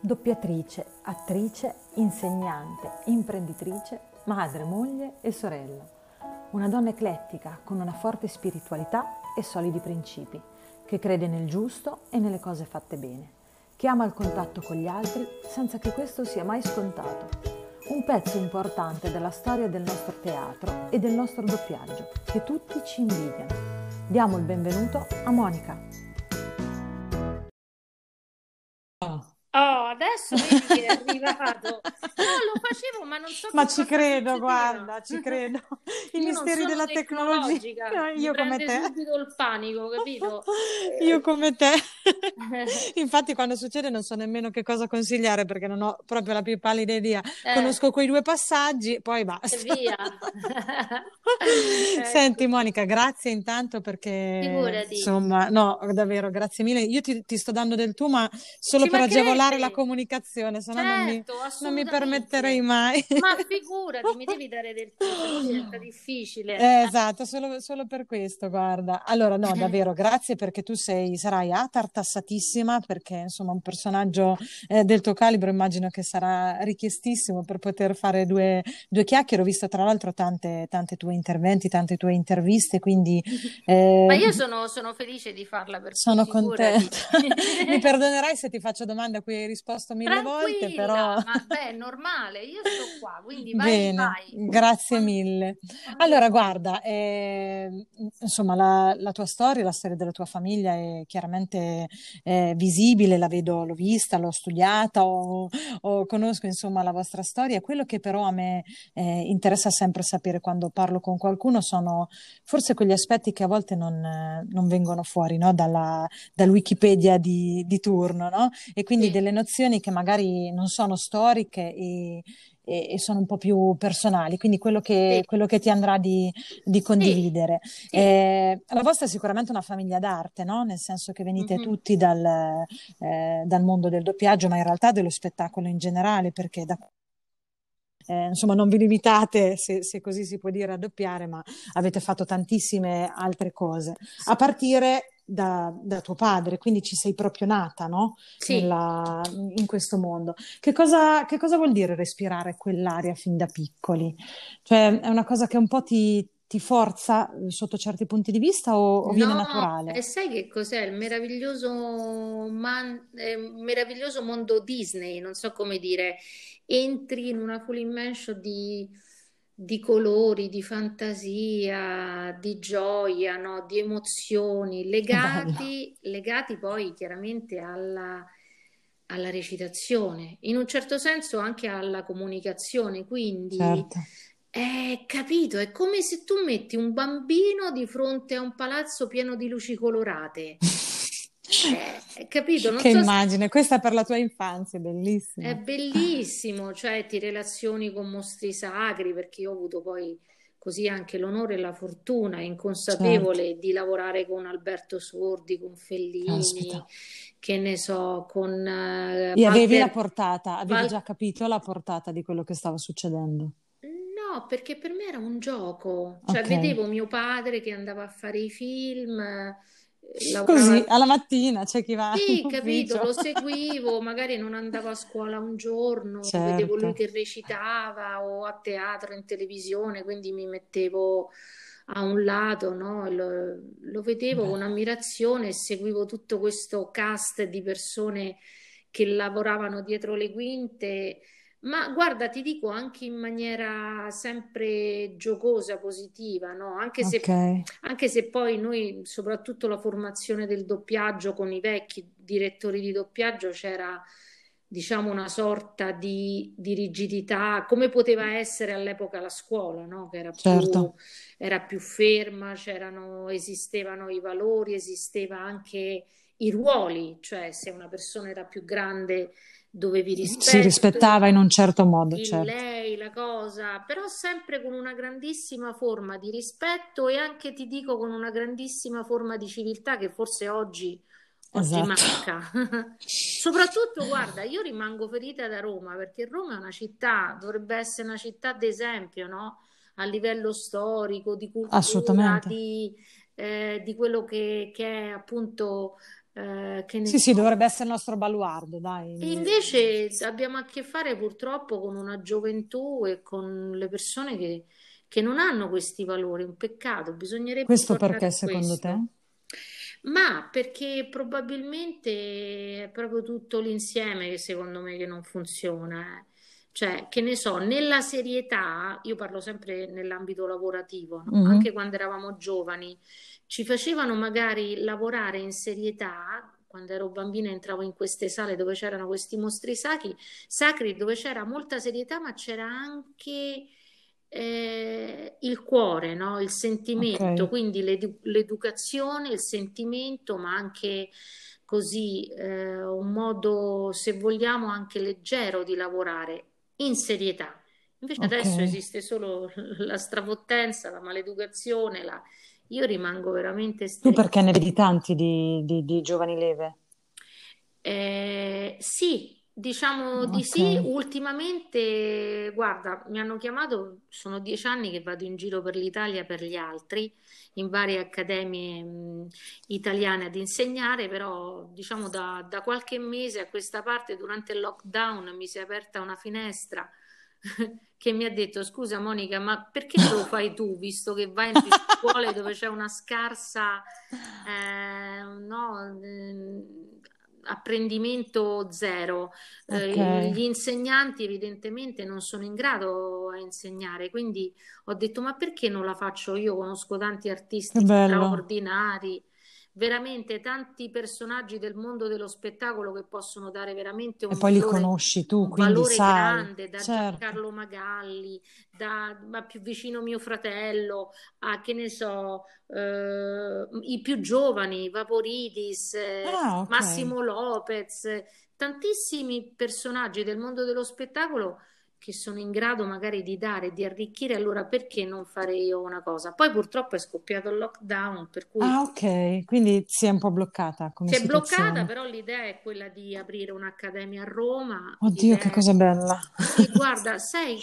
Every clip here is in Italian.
Doppiatrice, attrice, insegnante, imprenditrice, madre, moglie e sorella. Una donna eclettica con una forte spiritualità e solidi principi, che crede nel giusto e nelle cose fatte bene, che ama il contatto con gli altri senza che questo sia mai scontato. Un pezzo importante della storia del nostro teatro e del nostro doppiaggio, che tutti ci invidiano. Diamo il benvenuto a Monica. Arrivato. No, lo facevo, ma non so Ma ci credo, guarda, ci credo. I io misteri della tecnologia. No, io come te. subito il panico, capito? io come te. Infatti quando succede non so nemmeno che cosa consigliare perché non ho proprio la più pallida idea. Eh. Conosco quei due passaggi, poi basta. Via. Senti Monica, grazie intanto perché Figurati. insomma, no, davvero, grazie mille. Io ti, ti sto dando del tu, ma solo Ci per agevolare la comunicazione, se no certo, non, mi, non mi permetterei mai. Ma figurati, mi devi dare del tu, diventa difficile. Eh, esatto, solo, solo, per questo, guarda. Allora, no, davvero, grazie perché tu sei, sarai A, tartassatissima, perché insomma un personaggio eh, del tuo calibro immagino che sarà richiestissimo per poter fare due, due chiacchiere. Ho visto tra l'altro tante, tante tue interventi, tante tue interviste, quindi... Eh, Ma io sono, sono, felice di farla per Sono contenta. mi perdonerai se ti faccio domande a cui hai risposto mille volte, però... Ma beh, è normale, io sto qua, quindi vai, Bene, vai. grazie mille. Allora, guarda, eh, insomma, la, la, tua storia, la storia della tua famiglia è chiaramente eh, visibile, la vedo, l'ho vista, l'ho studiata, o, o conosco insomma la vostra storia. Quello che però a me eh, interessa sempre sapere quando parlo con qualcuno sono forse quegli aspetti che a volte non, non vengono fuori no? Dalla, dal Wikipedia di, di turno, no? E quindi sì. delle nozioni che magari non sono storiche e, e, e sono un po' più personali, quindi quello che, sì. quello che ti andrà di, di condividere. Sì. Eh, la vostra è sicuramente una famiglia d'arte, no? nel senso che venite mm-hmm. tutti dal, eh, dal mondo del doppiaggio, ma in realtà dello spettacolo in generale, perché da eh, insomma non vi limitate, se, se, così si può dire, a doppiare, ma avete fatto tantissime altre cose, a partire da, da tuo padre, quindi ci sei proprio nata, no? Sì. Nella, in questo mondo. Che cosa, che cosa vuol dire respirare quell'aria fin da piccoli? Cioè è una cosa che un po' ti, ti forza sotto certi punti di vista o, o viene no, naturale? E sai che cos'è? Il meraviglioso, man, eh, meraviglioso mondo Disney, non so come dire entri in una full immersion di, di colori, di fantasia, di gioia, no? di emozioni legati, legati poi chiaramente alla, alla, recitazione, in un certo senso anche alla comunicazione. Quindi certo. è capito, è come se tu metti un bambino di fronte a un palazzo pieno di luci colorate. Eh, capito? Non che so immagine, se... questa per la tua infanzia, è bellissimo. È bellissimo, cioè ti relazioni con mostri sacri, perché io ho avuto poi così anche l'onore e la fortuna inconsapevole certo. di lavorare con Alberto Sordi, con Fellini, Caspita. che ne so, con... Uh, e avevi la portata, avevi Val... già capito la portata di quello che stava succedendo? No, perché per me era un gioco, cioè okay. vedevo mio padre che andava a fare i film Lavorava... Così alla mattina c'è chi va. Sì, capito, lo seguivo, magari non andavo a scuola un giorno, certo. vedevo lui che recitava o a teatro, in televisione, quindi mi mettevo a un lato, no? lo, lo, vedevo Beh. con ammirazione e seguivo tutto questo cast di persone che lavoravano dietro le quinte ma guarda, ti dico anche in maniera sempre giocosa, positiva, no? Anche se, okay. anche se poi noi, soprattutto la formazione del doppiaggio con i vecchi direttori di doppiaggio, c'era diciamo una sorta di, di rigidità, come poteva essere all'epoca la scuola, no? Che era più, certo. era più ferma, c'erano, esistevano i valori, esisteva anche i ruoli, cioè se una persona era più grande dovevi rispettare. Si rispettava in un certo modo, certo. lei, la cosa, però sempre con una grandissima forma di rispetto e anche ti dico con una grandissima forma di civiltà che forse oggi, oggi esatto. manca. Soprattutto, guarda, io rimango ferita da Roma perché Roma è una città, dovrebbe essere una città d'esempio, no? A livello storico, di cultura, di, eh, di quello che, che, è appunto Eh, che sì, so. sì, dovrebbe essere il nostro baluardo, dai. E invece abbiamo a che fare purtroppo con una gioventù e con le persone che, che non hanno questi valori, un peccato, bisognerebbe... Questo perché secondo questo. te? Ma perché probabilmente è proprio tutto l'insieme che secondo me che non funziona. Eh. Cioè, che ne so, nella serietà, io parlo sempre nell'ambito lavorativo, no? mm-hmm. anche quando eravamo giovani, ci facevano magari lavorare in serietà. Quando ero bambina entravo in queste sale dove c'erano questi mostri sacri, sacri dove c'era molta serietà, ma c'era anche eh, il cuore, no? il sentimento, okay. quindi l'edu- l'educazione, il sentimento, ma anche così eh, un modo, se vogliamo, anche leggero di lavorare in serietà. Invece okay. adesso esiste solo la strafottenza, la maleducazione, la... io rimango veramente stretta. Tu perché ne vedi tanti di, di, di giovani leve? Eh, sì, Diciamo di sì, ultimamente, guarda, mi hanno chiamato, sono dieci anni che vado in giro per l'Italia per gli altri, in varie accademie mh, italiane ad insegnare, però diciamo da, da, qualche mese a questa parte, durante il lockdown, mi si è aperta una finestra che mi ha detto, scusa Monica, ma perché lo fai tu, visto che vai in scuole dove c'è una scarsa... Eh, no, eh, apprendimento zero. Eh, okay. Eh, gli insegnanti evidentemente non sono in grado a insegnare, quindi ho detto ma perché non la faccio io? Conosco tanti artisti straordinari veramente tanti personaggi del mondo dello spettacolo che possono dare veramente un e poi valore, li conosci tu, un valore grande, da certo. Giancarlo Magalli, da, da, più vicino mio fratello, a che ne so, eh, i più giovani, Vaporidis, eh, ah, okay. Massimo Lopez, tantissimi personaggi del mondo dello spettacolo che sono in grado magari di dare, di arricchire, allora perché non fare io una cosa? Poi purtroppo è scoppiato il lockdown, per cui... Ah, ok, quindi si è un po' bloccata come Si è bloccata, però l'idea è quella di aprire un'accademia a Roma. Oddio, che cosa bella! Sì, guarda, sai,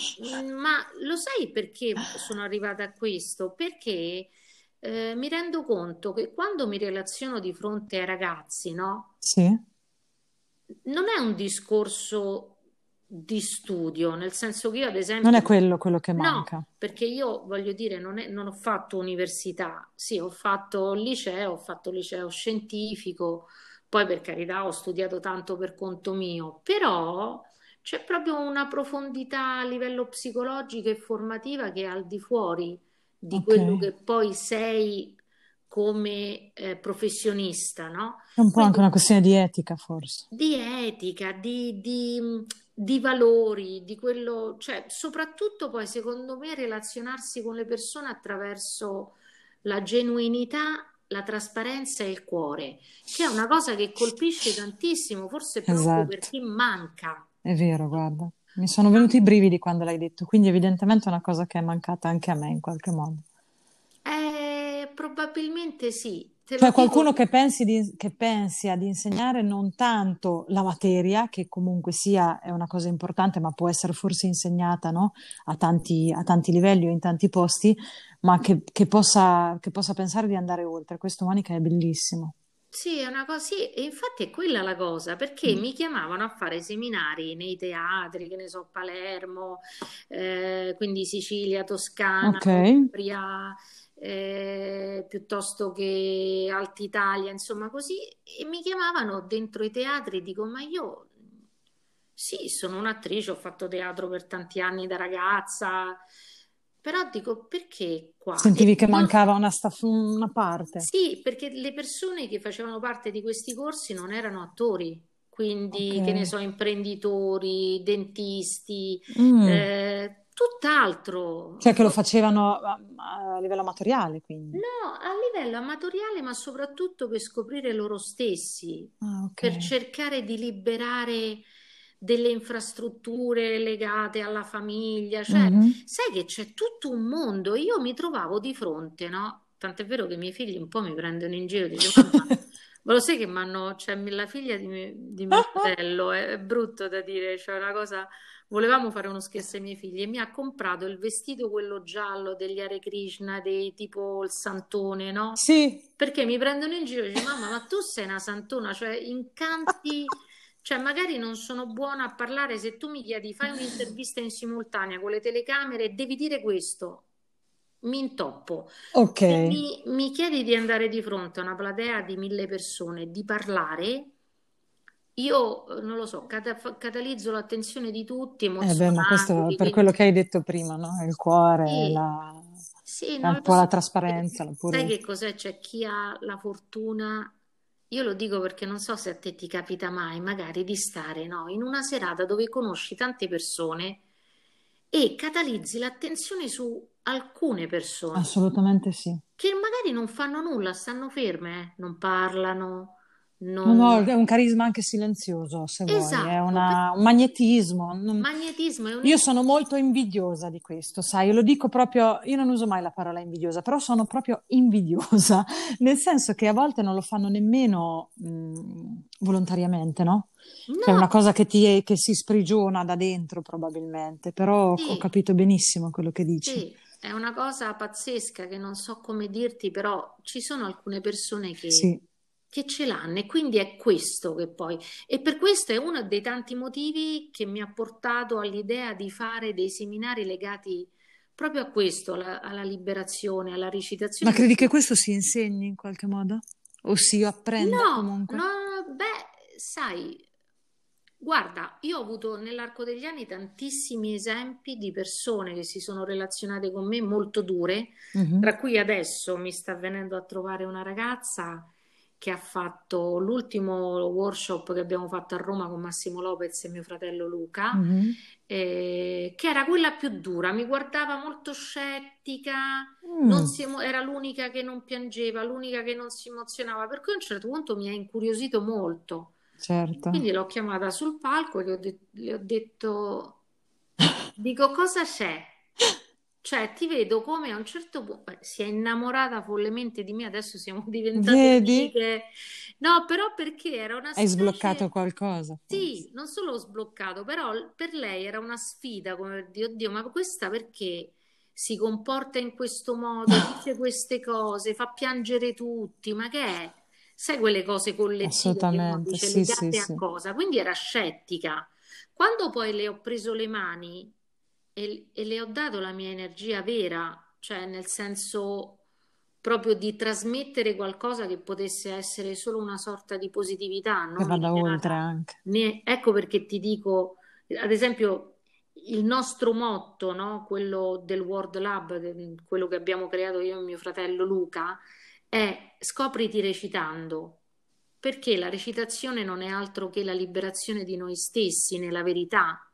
ma lo sai perché sono arrivata a questo? Perché... Eh, mi rendo conto che quando mi relaziono di fronte ai ragazzi, no? Sì. Non è un discorso di studio, nel senso che io ad esempio... Non è quello quello che manca. No, perché io voglio dire, non, è, non ho fatto università, sì, ho fatto liceo, ho fatto liceo scientifico, poi per carità ho studiato tanto per conto mio, però c'è proprio una profondità a livello psicologico e formativa che è al di fuori di okay. quello che poi sei come eh, professionista, no? È un po' Quindi, anche una questione di etica, forse. Di etica, di, di di valori, di quello, cioè soprattutto poi secondo me relazionarsi con le persone attraverso la genuinità, la trasparenza e il cuore, che è una cosa che colpisce tantissimo, forse proprio esatto. per chi manca. È vero, guarda, mi sono venuti i brividi quando l'hai detto, quindi evidentemente è una cosa che è mancata anche a me in qualche modo. Eh, probabilmente sì, cioè qualcuno che pensi, di, che pensi, ad insegnare non tanto la materia, che comunque sia è una cosa importante, ma può essere forse insegnata no? a, tanti, a, tanti, livelli o in tanti posti, ma che, che, possa, che, possa, pensare di andare oltre. Questo Monica è bellissimo. Sì, è una cosa, sì, e infatti è quella la cosa, perché mm. mi chiamavano a fare seminari nei teatri, che ne so, Palermo, eh, quindi Sicilia, Toscana, okay. Umbria, eh, piuttosto che Alta Italia, insomma così, e mi chiamavano dentro i teatri, dico ma io sì, sono un'attrice, ho fatto teatro per tanti anni da ragazza, però dico perché qua? Sentivi e che mancava una, staff- una parte? Sì, perché le persone che facevano parte di questi corsi non erano attori, quindi okay. che ne so, imprenditori, dentisti, mm. eh, tutt'altro. Cioè che lo facevano a, a, livello amatoriale, quindi? No, a livello amatoriale, ma soprattutto per scoprire loro stessi, ah, okay. per cercare di liberare delle infrastrutture legate alla famiglia, cioè mm-hmm. sai che c'è tutto un mondo, io mi trovavo di fronte, no? Tant'è vero che i miei figli un po' mi prendono in giro, dicono Ma lo sai che mi hanno, cioè la figlia di, mio, di mio fratello, è, è brutto da dire, cioè una cosa, volevamo fare uno scherzo ai miei figli e mi ha comprato il vestito quello giallo degli Hare Krishna, dei tipo il santone, no? Sì. Perché mi prendono in giro e dicono, mamma, ma tu sei una santona, cioè incanti... Cioè, magari non sono buona a parlare, se tu mi chiedi fai un'intervista in simultanea con le telecamere, devi dire questo mi intoppo. Ok. Se mi, mi chiedi di andare di fronte a una platea di mille persone, di parlare, io non lo so, cata- catalizzo l'attenzione di tutti, Eh beh, ma questo per quindi quello che hai detto prima, no? Il cuore, sì, la, sì, un po' la so. trasparenza, la Sai che cos'è? C'è chi ha la fortuna, io lo dico perché non so se a te ti capita mai, magari di stare, no, in una serata dove conosci tante persone e catalizzi l'attenzione su alcune persone Assolutamente sì. che magari non fanno nulla, stanno ferme, eh, non parlano, No, no, non... è un carisma anche silenzioso, se vuoi, è Esatto, una- un magnetismo. Non- magnetismo è un... Io sono molto invidiosa di questo, sai, io lo dico proprio, io non uso mai la parola invidiosa, però sono proprio invidiosa, nel senso che a volte non lo fanno nemmeno mh, volontariamente, no? Cioè è No, una cosa che, ti, che si sprigiona da dentro probabilmente, però ho sì, capito benissimo quello che dici. sì, è una cosa pazzesca che non so come dirti, però ci sono alcune persone che, Sì, che ce l'hanno e quindi è questo che poi... E per questo è uno dei tanti motivi che mi ha portato all'idea di fare dei seminari legati proprio a questo, alla, alla liberazione, alla ma recitazione. credi che questo si insegni in qualche modo? O si apprenda No, comunque? no, beh, sai, guarda, io ho avuto nell'arco degli anni tantissimi esempi di persone che si sono relazionate con me molto dure, Mhm, tra cui adesso mi sta venendo a trovare una ragazza che ha fatto l'ultimo workshop che abbiamo fatto a Roma con Massimo Lopez e mio fratello Luca, mhm. eh, che era quella più dura, mi guardava molto scettica, non Mm, si era l'unica che non piangeva, l'unica che non si emozionava, per cui a un certo punto mi ha incuriosito molto. certo. Quindi l'ho chiamata sul palco e le ho, de- le ho detto, dico, cosa c'è? Cioè, ti vedo come a un certo punto si è innamorata follemente di me, adesso siamo diventate Vedi? amiche. No, però perché era una Hai sbloccato specie... qualcosa, forse. Sì, non solo ho sbloccato, però per lei era una sfida, come per dire, oddio, ma questa perché si comporta in questo modo, dice queste cose, fa piangere tutti, ma che è? Sai quelle cose collettive che uno dice sì, sì, legate a sì. cosa? Quindi era scettica. Quando poi le ho preso le mani e, e le ho dato la mia energia vera, cioè nel senso proprio di trasmettere qualcosa che potesse essere solo una sorta di positività, Che non vada oltre anche. né- Ecco perché ti dico, ad esempio, il nostro motto, no? Quello del World Lab, de- quello che abbiamo creato io e mio fratello Luca, è scopriti recitando, perché la recitazione non è altro che la liberazione di noi stessi nella verità.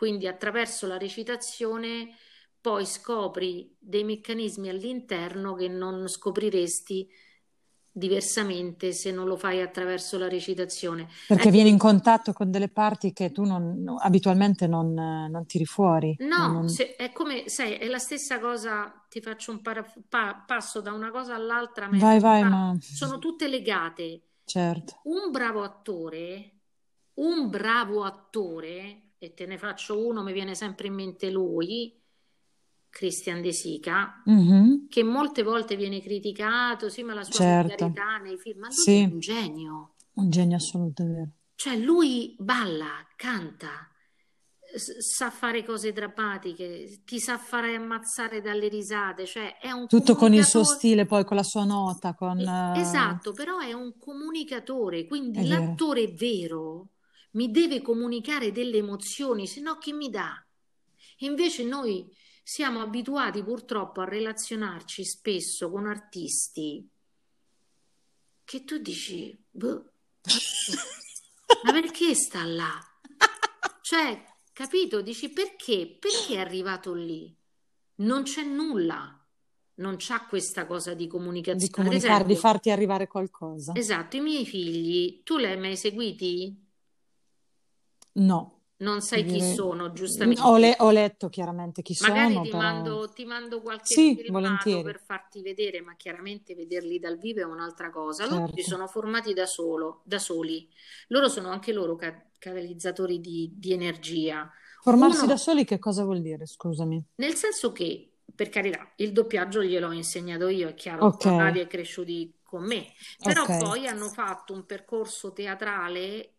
Quindi attraverso la recitazione poi scopri dei meccanismi all'interno che non scopriresti diversamente se non lo fai attraverso la recitazione. Perché Ecco, vieni in contatto con delle parti che tu non- no- abitualmente non, non tiri fuori. No, non- se- è come, sai, è la stessa cosa, ti faccio un para- pa- passo da una cosa all'altra, Vai, vai, ma sono tutte legate. certo. Un bravo attore, un bravo attore, e te ne faccio uno, mi viene sempre in mente lui, Christian De Sica, Mhm, che molte volte viene criticato, sì, ma la sua certo. nei film, ma lui è Sì, un genio. un genio assoluto, è vero. Cioè lui balla, canta, sa fare cose drammatiche, ti sa fare ammazzare dalle risate, cioè è un Tutto con il suo stile, poi con la sua nota, con... Eh, Esatto, però è un comunicatore, quindi è vero. l'attore vero mi deve comunicare delle emozioni, se no chi mi dà? Invece noi siamo abituati purtroppo a relazionarci spesso con artisti che tu dici, boh, ma perché sta là? Cioè, capito? Dici perché? Perché è arrivato lì? Non c'è nulla, non c'ha questa cosa di Di comunicazione. Ad comunicare, di esempio, farti arrivare qualcosa. esatto, i miei figli, tu li hai mai seguiti? No. non sai chi sono, giustamente. Ho, le- ho letto chiaramente chi Magari sono, ti però... mando, ti mando qualche Sì, filmato volentieri, per farti vedere, ma chiaramente vederli dal vivo è un'altra cosa. Loro si certo. sono formati da solo, da soli. Loro sono anche loro ca- catalizzatori di, di energia. Formarsi da Uno, soli che cosa vuol dire? Scusami. nel senso che, per carità, il doppiaggio gliel'ho insegnato io, è chiaro, Ok, sono nati e cresciuti con me, però ok, poi hanno fatto un percorso teatrale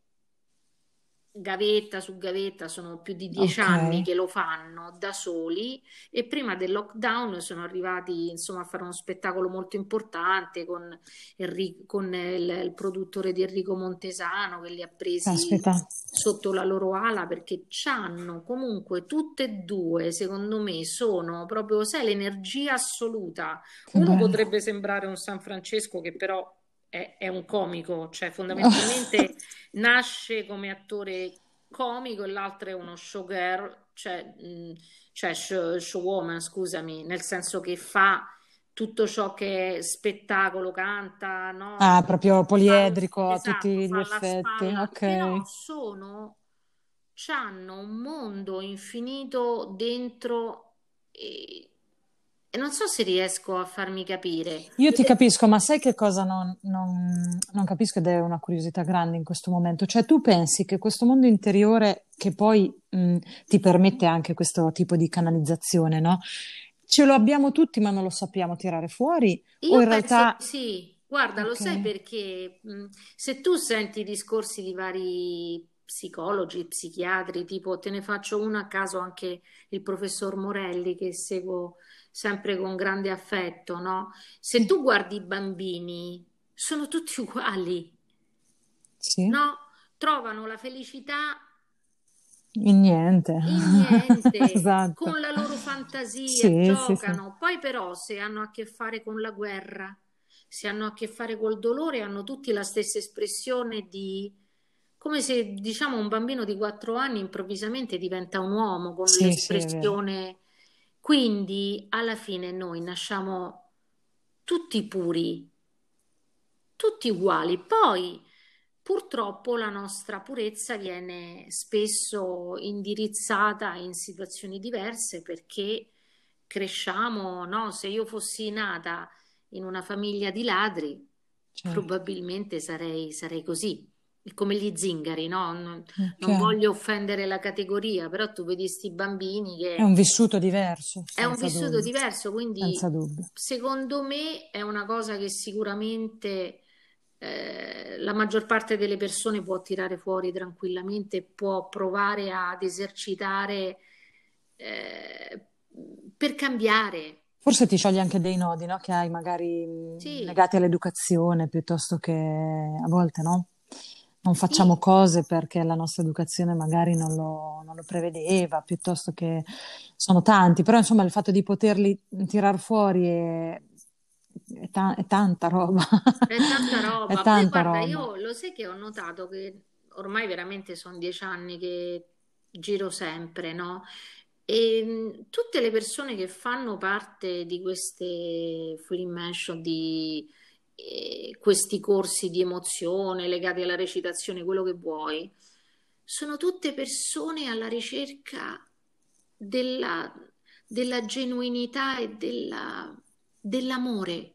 gavetta su gavetta, sono più di dieci ok. anni che lo fanno da soli e prima del lockdown sono arrivati insomma a fare uno spettacolo molto importante con, Enri- con il, il produttore di Enrico Montesano che li ha presi Caspita. sotto la loro ala perché c'hanno comunque tutte e due, secondo me, sono proprio, sai, l'energia assoluta. Uno potrebbe sembrare un San Francesco che però è, è un comico, cioè fondamentalmente nasce come attore comico e l'altro è uno showgirl, cioè, mh, cioè show- showwoman, scusami, nel senso che fa tutto ciò che è spettacolo, canta, no? Ah, proprio Fa, poliedrico a esatto, tutti gli fa effetti. spalla, però Ok. sono, c'hanno un mondo infinito dentro e, e non so se riesco a farmi capire. Io ti capisco, ma sai che cosa non, non- non capisco ed è una curiosità grande in questo momento? Cioè, tu pensi che questo mondo interiore, che poi mh, ti permette anche questo tipo di canalizzazione, no? Ce lo abbiamo tutti, ma non lo sappiamo tirare fuori? O Io in penso realtà... sì, guarda, lo sai perché mh, se tu senti i discorsi di vari psicologi, psichiatri, tipo te ne faccio uno a caso anche il professor Morelli che seguo sempre con grande affetto, no? Se tu guardi i bambini, sono tutti uguali, sì, no? Trovano la felicità in niente. in niente, Esatto. con la loro fantasia, Sì, sì, sì. giocano. Poi però se hanno a che fare con la guerra, se hanno a che fare col dolore, hanno tutti la stessa espressione di... come se diciamo un bambino di quattro anni improvvisamente diventa un uomo con l'espressione. Quindi alla fine noi nasciamo tutti puri, tutti uguali. Poi purtroppo la nostra purezza viene spesso indirizzata in situazioni diverse perché cresciamo, no? Se io fossi nata in una famiglia di ladri, Certo. probabilmente sarei, sarei così. È come gli zingari, no? Non, non Chiaro. voglio offendere la categoria, però tu vedi sti bambini È che un vissuto diverso, è un vissuto dubbio, diverso, quindi senza dubbio. secondo me è una cosa che sicuramente eh, la maggior parte delle persone può tirare fuori tranquillamente, può provare ad esercitare eh, per cambiare. Forse ti scioglie anche dei nodi, no? Che hai magari mh, Sì, legati all'educazione piuttosto che a volte, no? Non facciamo sì, cose perché la nostra educazione magari non lo, non lo prevedeva, piuttosto che sono tanti, però insomma il fatto di poterli tirar fuori è, è ta- è tanta roba, è tanta è roba. Poi tanta guarda, roba. io lo sai che ho notato che ormai veramente sono dieci anni che giro sempre, no? E mh, tutte le persone che fanno parte di queste free immersion, di eh, questi corsi di emozione legati alla recitazione, quello che vuoi, sono tutte persone alla ricerca della, della genuinità e della- dell'amore.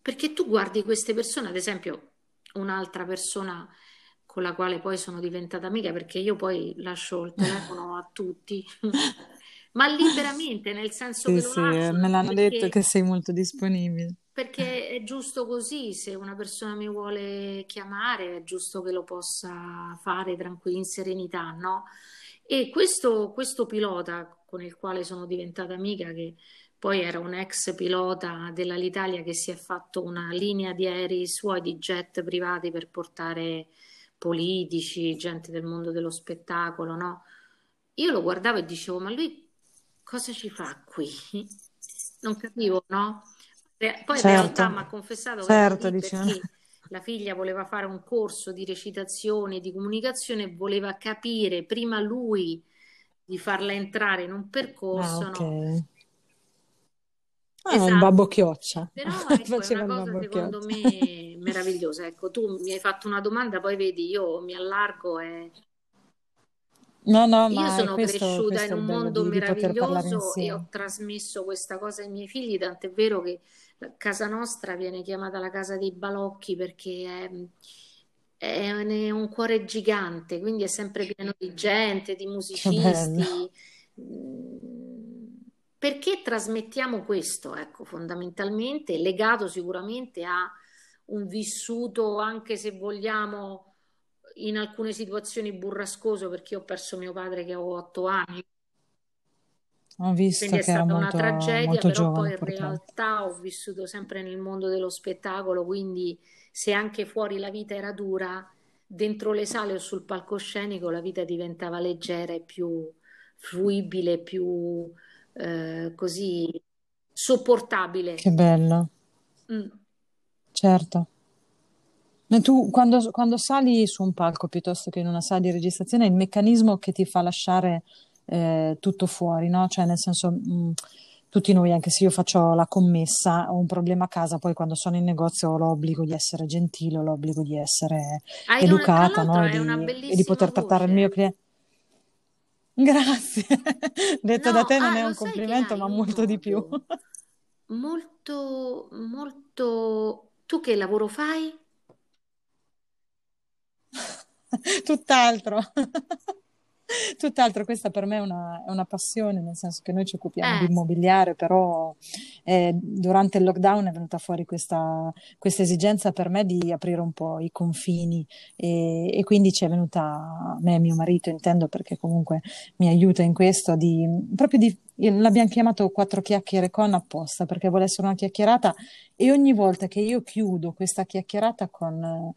Perché tu guardi queste persone, ad esempio, un'altra persona con la quale poi sono diventata amica, perché io poi lascio il telefono a tutti, ma liberamente, nel senso Sì, che lo sì, me l'hanno detto perché, che sei molto disponibile. perché è giusto così, se una persona mi vuole chiamare, è giusto che lo possa fare tranquillo, in serenità, no? E questo, questo pilota con il quale sono diventata amica, che poi era un ex pilota dell'Alitalia che si è fatto una linea di aerei suoi di jet privati per portare politici, gente del mondo dello spettacolo, no? Io lo guardavo e dicevo, ma lui cosa ci fa qui? Non capivo, no? Poi in realtà mi ha Certo, confessato che certo, dice. perché la figlia voleva fare un corso di recitazione, di comunicazione, voleva capire prima lui di farla entrare in un Ah, percorso, ok. no? Ah, un Esatto. babbo chioccia. Però ecco, è una cosa secondo me meravigliosa. Ecco, tu mi hai fatto una domanda, poi vedi, io mi allargo e No, no, Io sono questo, cresciuta in questo il un mondo di, di meraviglioso e ho trasmesso questa cosa ai miei figli, tant'è vero che casa nostra viene chiamata la casa dei balocchi perché è, è un cuore gigante, quindi è sempre pieno di gente, di musicisti. Mm, Perché trasmettiamo questo, ecco, fondamentalmente, legato sicuramente a un vissuto, anche se vogliamo in alcune situazioni burrascoso perché ho perso mio padre che avevo otto anni, Ho quindi visto è che era stata una molto, tragedia, molto però giovane, poi in realtà ho vissuto sempre nel mondo dello spettacolo, quindi se anche fuori la vita era dura, dentro le sale o sul palcoscenico la vita diventava leggera e più fruibile, più eh, così sopportabile. Che bello, Mm. certo. Tu quando, quando sali su un palco piuttosto che in una sala di registrazione, è il meccanismo che ti fa lasciare eh, tutto fuori, no? Cioè, nel senso, mh, tutti noi, anche se io faccio la commessa, ho un problema a casa, poi quando sono in negozio ho l'obbligo di essere gentile, ho l'obbligo di essere Hai educata, no? E di, e di poter trattare il mio voce. cliente. Grazie. Detto da No, te non ah, è un complimento, ma molto di più. modo molto, molto... Tu che lavoro fai? Tutt'altro. Tutt'altro, questa per me è una, è una passione, nel senso che noi ci occupiamo di Eh, immobiliare, però eh, durante il lockdown è venuta fuori questa, questa esigenza per me di aprire un po' i confini e, e quindi ci è venuta a me e mio marito, intendo perché comunque mi aiuta in questo, di, proprio di, l'abbiamo chiamato quattro chiacchiere con apposta perché vuole essere una chiacchierata e ogni volta che io chiudo questa chiacchierata con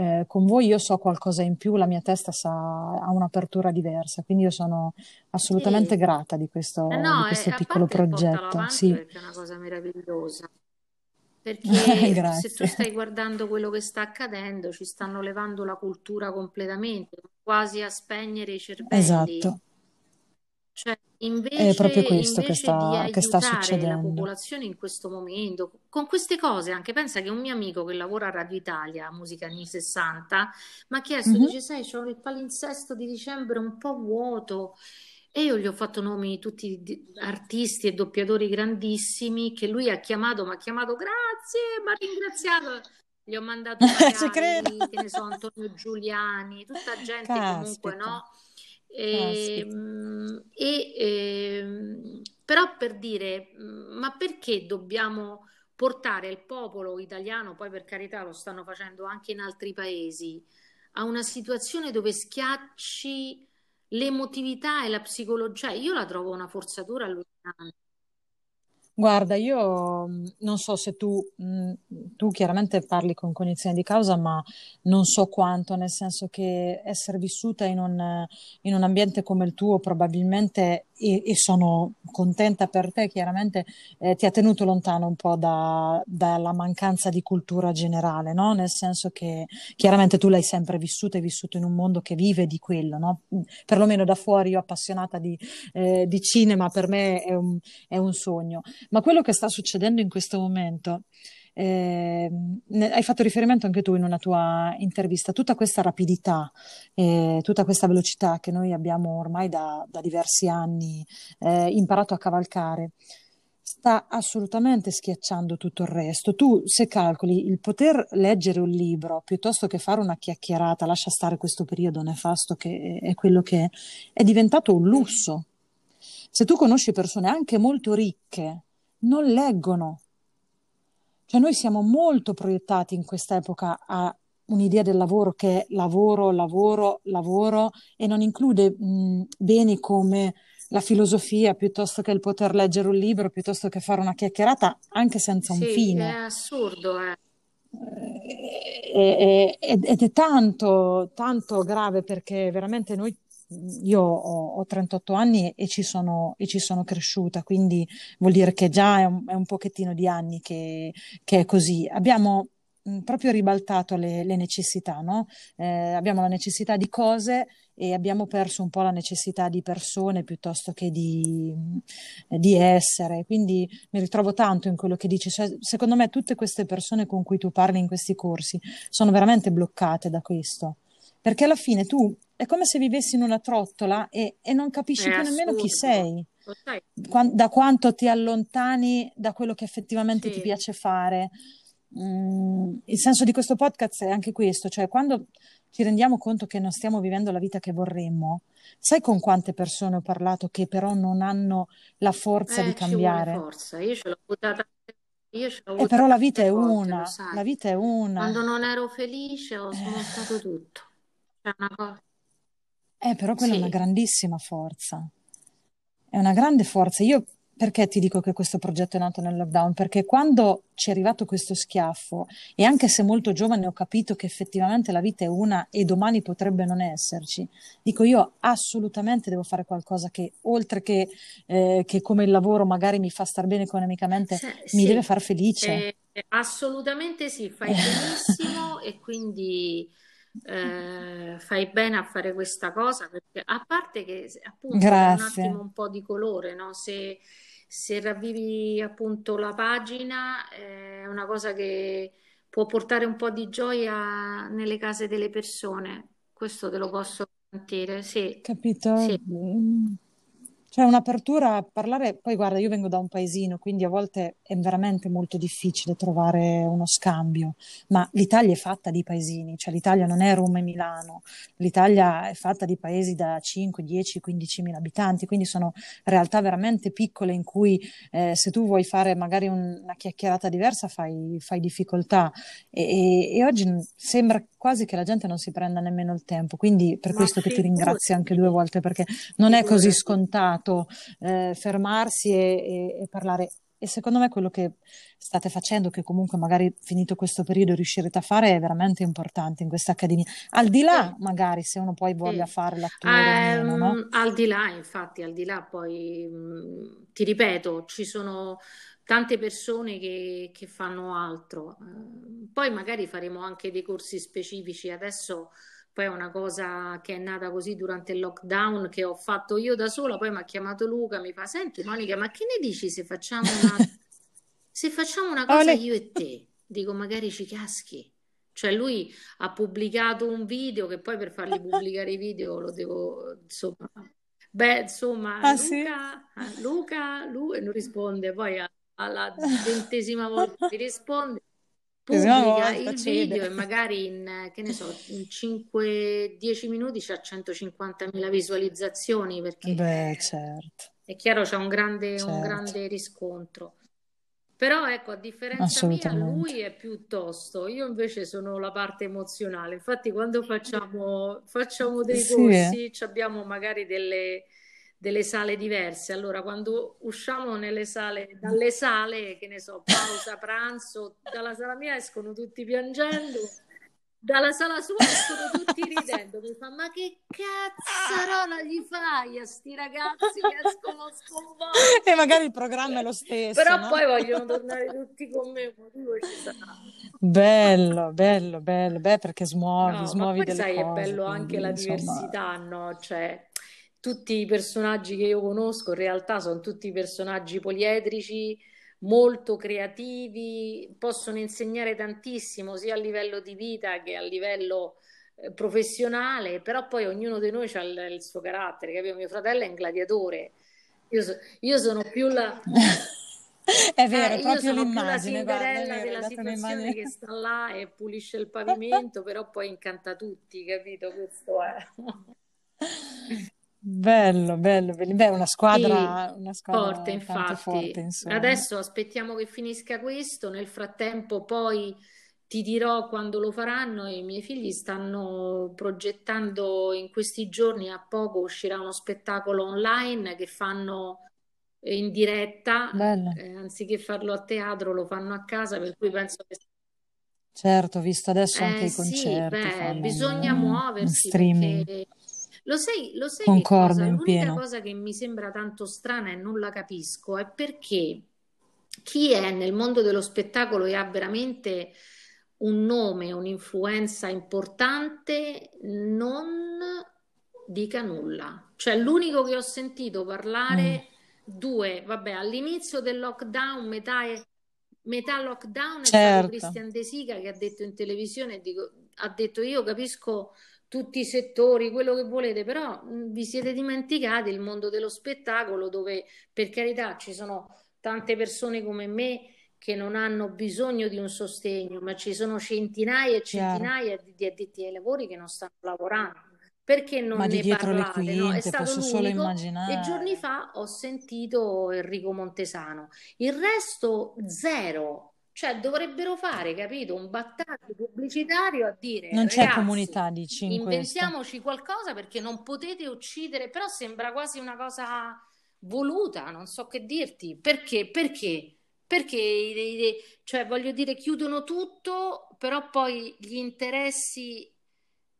eh, con voi io so qualcosa in più, la mia testa sa, ha un'apertura diversa, quindi io sono sì. assolutamente grata di Eh questo, di no, e questo a piccolo progetto. Sì, perché è una cosa meravigliosa. Perché se tu stai guardando quello che sta accadendo, ci stanno levando la cultura completamente, quasi a spegnere i cervelli. Esatto, Cioè, è invece, proprio questo che invece di sta, che sta aiutare la succedendo. popolazione in questo momento, con queste cose, anche pensa che un mio amico che lavora a Radio Italia, musica anni 60, mi ha chiesto, Mhm. dice, sai, c'ho il palinsesto di dicembre un po' vuoto. E io gli ho fatto nomi tutti di artisti e doppiatori grandissimi che lui ha chiamato, mi ha chiamato, grazie, mi ha ringraziato. Gli ho mandato Ci credo. regali, che ne so, Antonio Giuliani, tutta gente comunque, Caspita, no? caspita. E, ehm, però per dire, mm, ma perché dobbiamo portare il popolo italiano, poi per carità lo stanno facendo anche in altri paesi, a una situazione dove schiacci l'emotività e la psicologia? Io la trovo una forzatura allucinante. Guarda, io mh, non so se tu, mh, tu chiaramente parli con cognizione di causa, ma non so quanto, nel senso che essere vissuta in un, in un ambiente come il tuo probabilmente, e, e sono contenta per te, chiaramente eh, ti ha tenuto lontano un po' da- dalla mancanza di cultura generale, no? Nel senso che chiaramente tu l'hai sempre vissuta, hai vissuto in un mondo che vive di quello, no? Perlomeno da fuori, io appassionata di, eh, di cinema, per me è un è un sogno. Ma quello che sta succedendo in questo momento, ehm, ne- hai fatto riferimento anche tu in una tua intervista, tutta questa rapidità, eh, tutta questa velocità che noi abbiamo ormai da, da diversi anni eh, imparato a cavalcare, sta assolutamente schiacciando tutto il resto. Tu, se calcoli il poter leggere un libro piuttosto che fare una chiacchierata, lascia stare questo periodo nefasto che è quello che è, è diventato un lusso. Se tu conosci persone anche molto ricche, non leggono. Cioè noi siamo molto proiettati in questa epoca a un'idea del lavoro che è lavoro, lavoro, lavoro e non include mh, beni come la filosofia piuttosto che il poter leggere un libro, piuttosto che fare una chiacchierata anche senza un Sì, è fine. assurdo, eh. Eh, Ed ed è tanto, tanto grave perché veramente noi, io ho, ho 38 anni e ci sono, e ci sono cresciuta, quindi vuol dire che già è un, è un pochettino di anni che, che è così. Abbiamo proprio ribaltato le, le necessità, no? Eh, abbiamo la necessità di cose e abbiamo perso un po' la necessità di persone piuttosto che di, di essere. Quindi mi ritrovo tanto in quello che dici. Cioè, secondo me tutte queste persone con cui tu parli in questi corsi sono veramente bloccate da questo. Perché alla fine tu è come se vivessi in una trottola e, e non capisci È più nemmeno chi assurdo. sei, da quanto ti allontani da quello che effettivamente ti Sì. piace fare. Mm, il senso di questo podcast è anche questo, cioè quando ci rendiamo conto che non stiamo vivendo la vita che vorremmo, sai con quante persone ho parlato che però non hanno la forza di Eh, vuole cambiare? forza. Io ce l'ho avuta tante, io ce l'ho E avuta però la vita è volte, una, la vita è una. Quando non ero felice ho Eh, smontato tutto. C'è una cosa. eh, però quella è una Sì. grandissima forza. È una grande forza. Io perché ti dico che questo progetto è nato nel lockdown? Perché quando ci è arrivato questo schiaffo, e anche se molto giovane ho capito che effettivamente la vita è una e domani potrebbe non esserci, dico io assolutamente devo fare qualcosa che oltre che, eh, che come il lavoro magari mi fa star bene economicamente, Se- mi deve sì, far felice. eh, assolutamente sì, fai benissimo e quindi eh, fai bene a fare questa cosa perché a parte che appunto dà un attimo Grazie. un po' di colore, no? Se, se ravvivi appunto la pagina è una cosa che può portare un po' di gioia nelle case delle persone, questo te lo posso garantire, sì, Capito? sì. C'è un'apertura a parlare, poi guarda, io vengo da un paesino, quindi a volte è veramente molto difficile trovare uno scambio, ma l'Italia è fatta di paesini, cioè l'Italia non è Roma e Milano, l'Italia è fatta di paesi da 5, 10, 15 mila abitanti, quindi sono realtà veramente piccole in cui eh, se tu vuoi fare magari un- una chiacchierata diversa fai, fai difficoltà. E, e- oggi sembra quasi che la gente non si prenda nemmeno il tempo, quindi per Ma questo che ti ringrazio anche due volte perché non è così figurati. Scontato eh, fermarsi e, e- e parlare. E secondo me quello che state facendo, che comunque magari finito questo periodo riuscirete a fare, è veramente importante in questa accademia. Al di là, Sì, magari, se uno poi voglia sì. fare l'attore o meno, no? Ehm, al di là, infatti, al di là poi, mh, ti ripeto, ci sono tante persone che, che fanno altro. Eh, poi magari faremo anche dei corsi specifici. Adesso poi è una cosa che è nata così durante il lockdown che ho fatto io da sola, poi mi ha chiamato Luca, mi fa, senti Monica, ma che ne dici se facciamo una, se facciamo una cosa io e te? Dico, magari ci caschi. Cioè lui ha pubblicato un video che poi per fargli pubblicare i video lo devo, insomma, beh, insomma, Ah sì? Luca, ah, Luca, lui non risponde, poi alla ventesima volta mi risponde, pubblica il video e magari in, che ne so, in 5-10 minuti c'ha 150.000 visualizzazioni perché Beh, eh, certo, è chiaro c'è un grande, un certo, grande riscontro. Però ecco, a differenza mia, lui è piuttosto, io invece sono la parte emozionale. Infatti, quando facciamo, facciamo dei Sì, corsi, abbiamo magari delle, delle sale diverse. Allora, quando usciamo nelle sale, dalle sale, che ne so, pausa, pranzo, dalla sala mia escono tutti piangendo, dalla sala sua escono tutti ridendo. Mi fa, ma che cazzarola gli fai a sti ragazzi che escono sconvolti? E magari il programma è lo stesso, Però no? poi vogliono tornare tutti con me, motivo ci sarà. Bello, bello, bello, beh, perché smuovi, No, ma smuovi poi delle sai, è cose, bello anche quindi la insomma, diversità, no? Cioè, tutti i personaggi che io conosco in realtà sono tutti personaggi poliedrici, molto creativi, possono insegnare tantissimo sia a livello di vita che a livello eh, professionale, però poi ognuno di noi ha il, il suo carattere, capito? Mio fratello è un gladiatore, io, so- io sono più la... È vero, Eh, proprio l'immagine, guarda, vero, della situazione che sta là e pulisce il pavimento, però poi incanta tutti, capito? Questo è. Bello, bello, bello. Beh, una Sì, squadra, una squadra forte, forte, infatti. insomma. Adesso aspettiamo che finisca questo, nel frattempo poi ti dirò quando lo faranno. I miei figli stanno progettando in questi giorni, a poco uscirà uno spettacolo online che fanno in diretta, Bello. eh, anziché farlo a teatro, lo fanno a casa, per cui penso che Certo, visto adesso anche Eh i sì, concerti beh, fanno bisogna in, in muoversi streaming. Lo sai, lo sai Concordo cosa? L'unica pieno. cosa che mi sembra tanto strana e non la capisco è perché chi è nel mondo dello spettacolo e ha veramente un nome, un'influenza importante, non dica nulla. Cioè, l'unico che ho sentito Mm. parlare, due, vabbè, all'inizio del lockdown, metà, metà lockdown è stato Certo. Christian De Sica che ha detto in televisione, dico- ha detto io capisco tutti i settori, quello che volete, però vi siete dimenticati il mondo dello spettacolo dove per carità ci sono tante persone come me che non hanno bisogno di un sostegno, ma ci sono centinaia e centinaia Chiaro. di addetti ai lavori che non stanno lavorando. Perché non ma ne dietro parlate? le quinte, no? È stato solo immaginare. E giorni fa ho sentito Enrico Montesano. Il resto zero. Cioè dovrebbero fare, capito, un battaglio pubblicitario a dire non c'è comunità, dici, in inventiamoci questo. qualcosa perché non potete uccidere, però sembra quasi una cosa voluta, non so che dirti. Perché? Perché? Perché, cioè, voglio dire, chiudono tutto, però poi gli interessi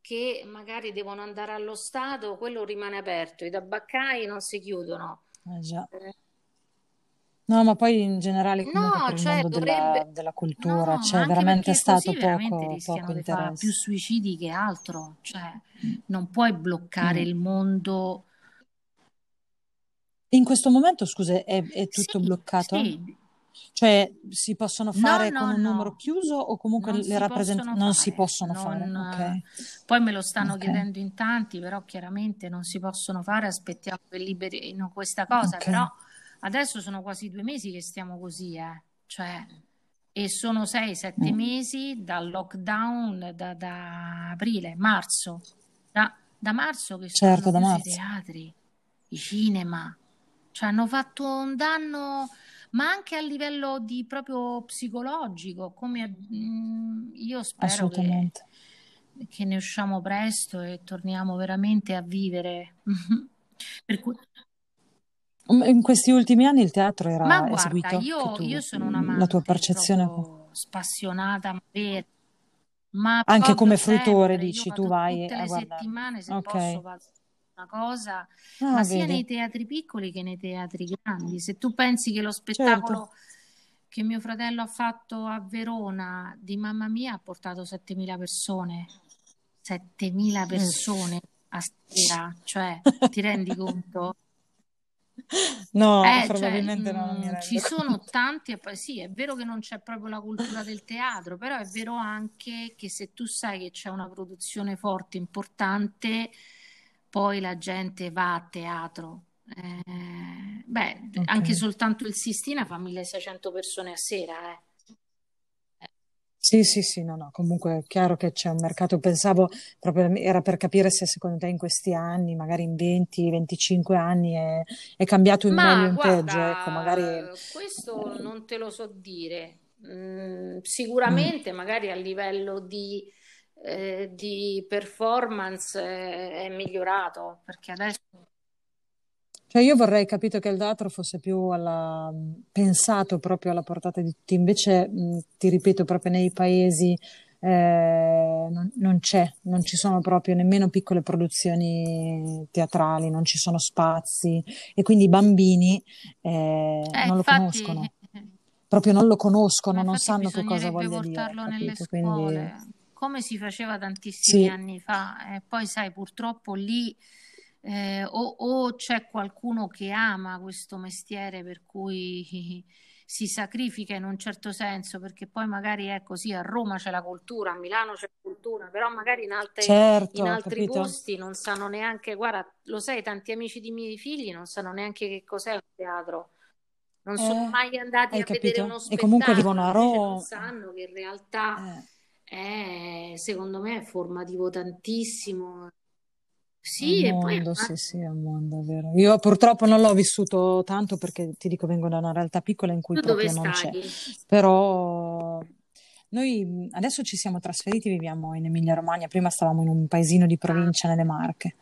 che magari devono andare allo Stato, quello rimane aperto, i tabaccai non si chiudono. Già. Eh, No, ma poi in generale comunque No, per il cioè mondo della, dovrebbe... della cultura No, c'è anche veramente perché stato così veramente poco, rischiano poco di fare più interesse. suicidi che altro. Cioè, non puoi bloccare Mm. il mondo. In questo momento, scusa, è, è Sì, tutto bloccato? sì. Cioè, si possono No, fare con no, un numero no, chiuso o comunque non le si rappresent- possono non si fare. possono fare? Non, Ok, Poi me lo stanno ok, chiedendo in tanti, però chiaramente non si possono fare. Aspettiamo che liberino questa cosa. ok. Adesso sono quasi due mesi che stiamo così, eh. Cioè, e sono sei, sette Mm. mesi dal lockdown da, da aprile, marzo. Da, da marzo che Certo, stanno da chiusi i marzo. teatri, i cinema. Cioè, hanno fatto un danno, ma anche a livello di proprio psicologico. Come mm, io spero che, che ne usciamo presto e torniamo veramente a vivere. Per cui, In questi ultimi anni il teatro ma era guarda, eseguito, io, tu, io sono mm, la tua percezione, spassionata, ma vera. Ma anche come fruitore, sempre, io dici, tu vai tutte le guardare. settimane, se Ok, posso, vado una cosa, ah, ma sia nei vedi, teatri piccoli che nei teatri grandi. Se tu pensi che lo certo. spettacolo che mio fratello ha fatto a Verona di Mamma Mia ha portato 7.000 persone, 7.000 Mm. persone a sera, cioè, ti rendi conto? No, Eh, cioè, probabilmente no, non mi mh, ci rendo sono conto. tanti, sì, è vero che non c'è proprio la cultura del teatro, però è vero anche che se tu sai che c'è una produzione forte, importante, poi la gente va a teatro. Eh, beh, anche Ok. soltanto il Sistina fa 1600 persone a sera, eh. Sì, sì, sì, no, no, comunque è chiaro che c'è un mercato, pensavo proprio, era per capire se secondo te in questi anni, magari in 20, 25 anni è, è cambiato in meglio o Ma in peggio, ecco, magari... questo non te lo so dire. Mm, mm. sicuramente, magari a livello di, eh, di performance è migliorato, perché adesso Cioè io vorrei capito che il teatro fosse più alla- pensato proprio alla portata di tutti, invece mh, ti ripeto, proprio nei paesi eh, non, non c'è, non ci sono proprio nemmeno piccole produzioni teatrali, non ci sono spazi e quindi i bambini eh, Eh, non lo infatti, conoscono, proprio non lo conoscono, non sanno che cosa voglia dire, portarlo nelle capito? Quindi come si faceva tantissimi sì, anni fa. E poi, sai, purtroppo lì eh, o, o c'è qualcuno che ama questo mestiere per cui si sacrifica in un certo senso, perché poi magari è così, a Roma c'è la cultura, a Milano c'è la cultura, però magari in altri, in certo, altri capito? posti non sanno neanche, guarda, lo sai, tanti amici di miei figli non sanno neanche che cos'è un teatro. Non sono Eh, mai andati a vedere capito? uno E comunque spettacolo, vivono a non Roma. sanno che in realtà Eh. è, secondo me, è formativo tantissimo. È Sì, un e poi mondo, sì, sì, è un mondo, è vero. Io purtroppo non l'ho vissuto tanto perché ti dico, vengo da una realtà piccola in cui Tu proprio non c'è. stai? Però noi adesso ci siamo trasferiti, viviamo in Emilia-Romagna, prima stavamo in un paesino di Ah, provincia nelle Marche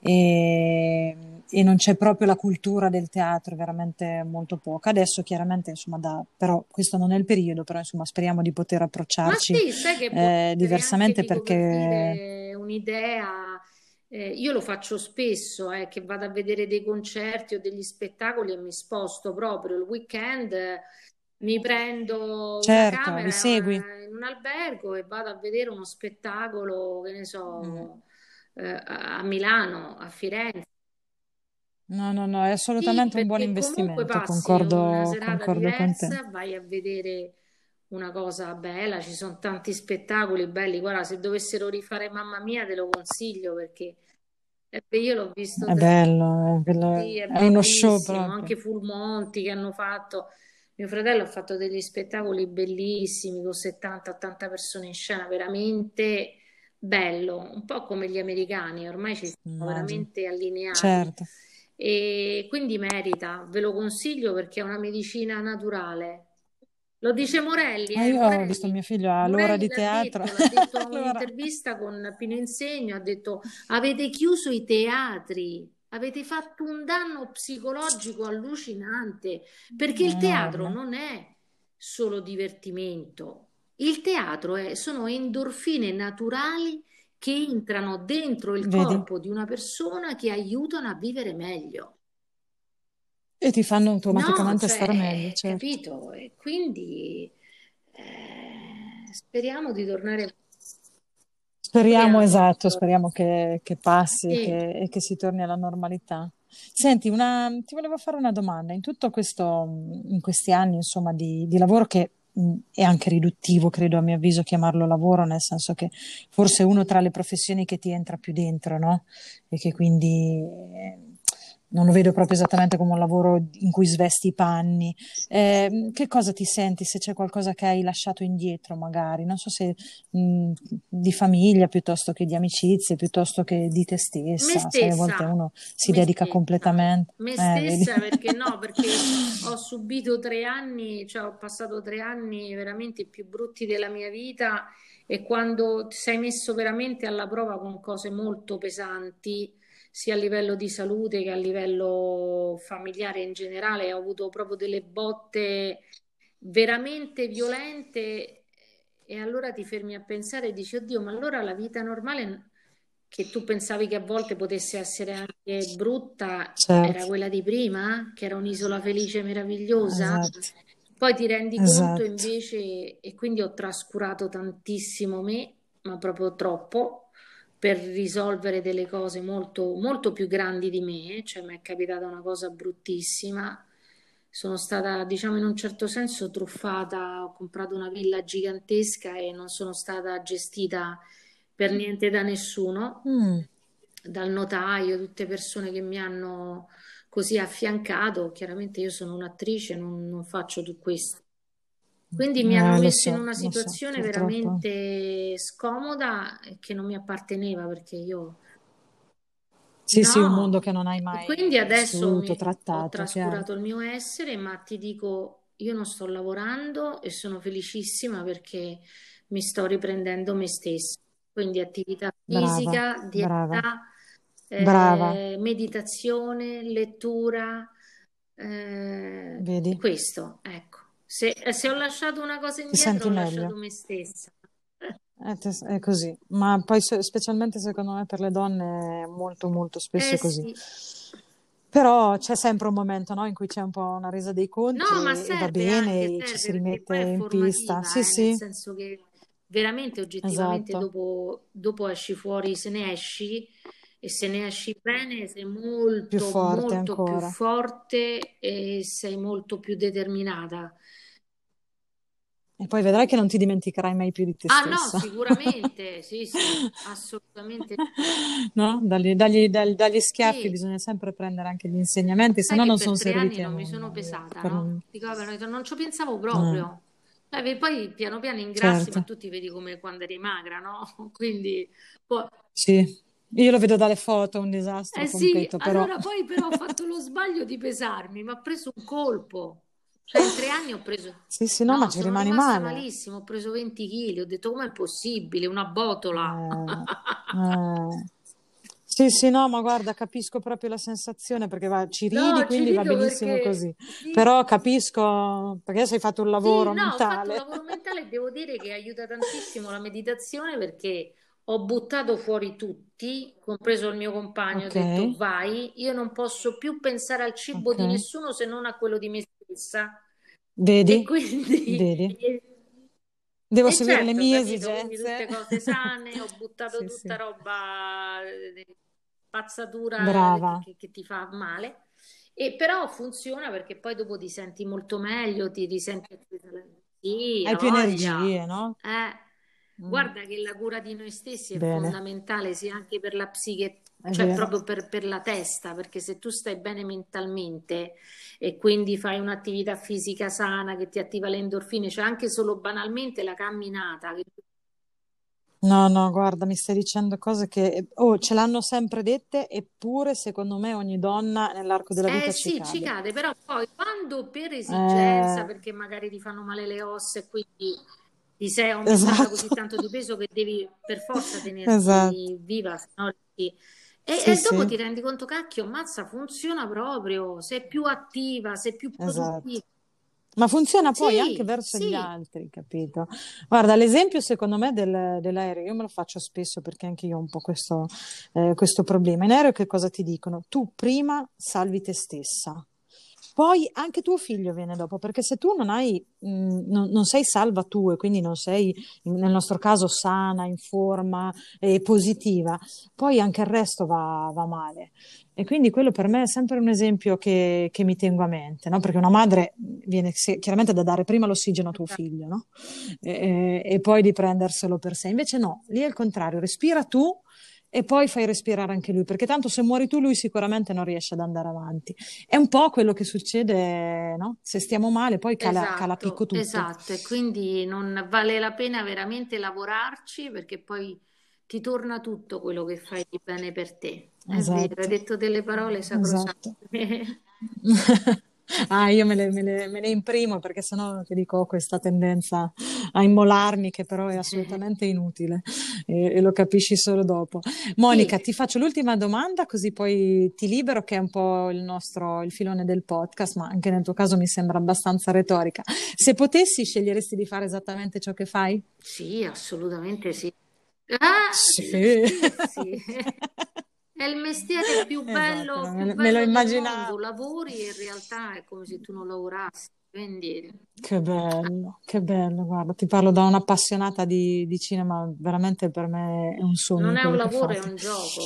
e, e non c'è proprio la cultura del teatro, veramente molto poca. Adesso chiaramente, insomma, da, però questo non è il periodo, però insomma speriamo di poter approcciarci sì, eh, diversamente perché un'idea. Eh, io lo faccio spesso, eh, che vado a vedere dei concerti o degli spettacoli e mi sposto proprio il weekend. eh, Mi prendo una certo, li camera segui. eh, in un albergo e vado a vedere uno spettacolo, che ne Mm. so, eh, a Milano, a Firenze. No, no, no, è Sì, assolutamente un buon investimento, una concordo, concordo con te. diversa, vai a vedere una cosa bella, ci sono tanti spettacoli belli. Guarda, se dovessero rifare Mamma Mia, te lo consiglio perché io l'ho visto. È bello, è, bello. Sì, è, è uno show proprio. Anche Full Monty che hanno fatto. Mio fratello ha fatto degli spettacoli bellissimi con 70-80 persone in scena, veramente bello, un po' come gli americani, ormai ci sono veramente allineati. Certo. E quindi merita, ve lo consiglio perché è una medicina naturale. Lo dice Morelli. Eh, io Morelli. ho visto mio figlio all'ora di teatro. Detto, l'ha detto in un'intervista con Pino Insegno, ha detto avete chiuso i teatri avete fatto un danno psicologico allucinante, perché il teatro non è solo divertimento, il teatro è, sono endorfine naturali che entrano dentro il Vedi? corpo di una persona che aiutano a vivere meglio. E ti fanno automaticamente no, cioè, stare meglio, certo. capito? E quindi eh, speriamo di tornare Speriamo, esatto, speriamo che, che passi sì. e, che, e, che, si torni alla normalità. Senti, una, ti volevo fare una domanda. In tutto questo, in questi anni, insomma, di, di lavoro che mh, è anche riduttivo, credo a mio avviso, chiamarlo lavoro, nel senso che forse è uno tra le professioni che ti entra più dentro, no? E che quindi non lo vedo proprio esattamente come un lavoro in cui svesti i panni. Eh, che cosa ti senti se c'è qualcosa che hai lasciato indietro, magari? Non so se mh, di famiglia piuttosto che di amicizie, piuttosto che di te stessa. stessa. Sai, a volte uno si dedica stessa. completamente. Me eh, stessa, vedi? perché no? Perché ho subito tre anni, cioè ho passato tre anni veramente più brutti della mia vita e quando ti sei messo veramente alla prova con cose molto pesanti sia a livello di salute che a livello familiare in generale, ho avuto proprio delle botte veramente violente e allora ti fermi a pensare e dici, oddio, ma allora la vita normale che tu pensavi che a volte potesse essere anche brutta certo. era quella di prima, che era un'isola felice e meravigliosa. Esatto. Poi ti rendi esatto. conto invece, e quindi ho trascurato tantissimo me, ma proprio troppo, per risolvere delle cose molto, molto più grandi di me, cioè mi è capitata una cosa bruttissima. Sono stata, diciamo, in un certo senso truffata, ho comprato una villa gigantesca e non sono stata gestita per niente da nessuno, mm. dal notaio, tutte persone che mi hanno così affiancato. Chiaramente io sono un'attrice, non, non faccio tutto questo. Quindi mi hanno eh, messo so, in una situazione so, veramente scomoda che non mi apparteneva perché io... Sì, no. sì, un mondo che non hai mai Quindi adesso mi, trattato, ho trascurato chiaro. il mio essere, ma ti dico, io non sto lavorando e sono felicissima perché mi sto riprendendo me stessa. Quindi attività fisica, brava, dieta, brava. Eh, brava. meditazione, lettura, eh, Vedi? questo, ecco. Se, se ho lasciato una cosa indietro, ho lasciato me stessa. È, così, ma poi specialmente secondo me per le donne è molto molto spesso eh, così. Sì. Però c'è sempre un momento no, in cui c'è un po' una resa dei conti no, ma e va bene anche, ci si rimette in pista. Sì, eh, sì. Nel senso che veramente oggettivamente esatto. dopo, dopo esci fuori, se ne esci e se ne esci bene sei molto, più forte molto più forte e sei molto più determinata. E poi vedrai che non ti dimenticherai mai più di te Ah stessa. no, sicuramente, sì, sì, assolutamente. No? Dagli, dagli, dagli, dagli schiaffi sì. bisogna sempre prendere anche gli insegnamenti, se no non sono serviti. non mi sono pesata, per... no? Dico, vabbè, non ci pensavo proprio. Mm. Eh, poi piano piano ingrassi, certo. ma tu ti vedi come quando eri magra, no? Quindi... Poi... Sì. Io lo vedo dalle foto, un disastro eh completo, sì, però... allora poi però ho fatto lo sbaglio di pesarmi, mi ha preso un colpo. Cioè, in tre anni ho preso. Sì, sì, no, no ma ci rimani male. malissimo. Ho preso 20 kg. Ho detto, com'è possibile? Una botola. Eh, eh. Sì, sì, no, ma guarda, capisco proprio la sensazione perché va, ci ridi, no, quindi ci va benissimo perché... così. Sì. Però capisco perché hai fatto un lavoro sì, no, mentale. ho fatto un lavoro mentale e devo dire che aiuta tantissimo la meditazione perché ho buttato fuori tutti, compreso il mio compagno, okay. ho detto vai, io non posso più pensare al cibo okay. di nessuno se non a quello di me stessa. Vedi? E quindi... Vedi? Devo e seguire certo, le mie capito, esigenze. tutte cose sane, ho buttato sì, tutta sì. roba pazzatura che, che, ti fa male. E però funziona perché poi dopo ti senti molto meglio, ti risenti Sì, hai ha più energie, no? Eh. Mm. Guarda che la cura di noi stessi è Bene, fondamentale sia anche per la psiche, è cioè vero. proprio per, per la testa, perché se tu stai bene mentalmente e quindi fai un'attività fisica sana che ti attiva le endorfine, cioè anche solo banalmente la camminata, che No, no, guarda, mi stai dicendo cose che, oh, ce l'hanno sempre dette, eppure secondo me ogni donna nell'arco della Eh vita ci sì, ci cade. cade, però poi quando per esigenza, Eh, perché magari ti fanno male le ossa e quindi ti sei aumentata così esatto, tanto di peso che devi per forza esatto. tenerti viva, se no E, Sì, e dopo sì, ti rendi conto, cacchio, mazza, funziona proprio, sei più attiva, sei più esatto. produttiva. Ma funziona poi anche Sì, verso gli sì, altri, capito? Guarda, l'esempio secondo me del- dell'aereo, io me lo faccio spesso perché anche io ho un po' questo, eh, questo problema. In aereo che cosa ti dicono? Tu prima salvi te stessa, poi anche tuo figlio viene dopo, perché se tu non hai, mh, non, non sei salva tu e quindi non sei, nel nostro caso, sana, in forma e positiva, poi anche il resto va, va male. E quindi quello per me è sempre un esempio che, che mi tengo a mente, no? Perché una madre viene se- chiaramente da dare prima l'ossigeno a tuo figlio, no? E, e poi di prenderselo per sé. Invece no, lì è il contrario, respira tu e poi fai respirare anche lui, perché tanto se muori tu lui sicuramente non riesce ad andare avanti. È un po' quello che succede, no? Se stiamo male poi cala, cala a picco esatto, tutto. esatto. E quindi non vale la pena veramente lavorarci perché poi ti torna tutto quello che fai di bene per te. Vero, hai Esatto, detto delle parole esatto. Ah, io me le, me le- me le imprimo perché sennò ti dico ho questa tendenza a immolarmi che però è assolutamente inutile e, e lo capisci solo dopo. Monica, Sì, ti faccio l'ultima domanda così poi ti libero che è un po' il nostro, il filone del podcast, ma anche nel tuo caso mi sembra abbastanza retorica. Se potessi, sceglieresti di fare esattamente ciò che fai? sì, assolutamente sì. Ah, Sì. sì, sì. È il mestiere più Esatto, bello, me, più lo me lo bello del mondo. immaginavo. Lavori in realtà è come se tu non lavorassi. Quindi Che bello, che bello, guarda, ti parlo da un'appassionata di, di cinema, veramente per me è un non sogno è un lavoro, è un gioco.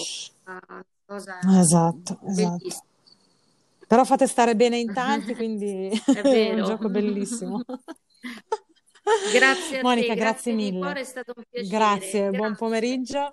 Cosa Esatto, esatto. Però fate stare bene in tanti, quindi È è un gioco bellissimo. Grazie a te, Monica, grazie grazie mille. cuore, è stato un piacere. Grazie, buon Grazie. pomeriggio.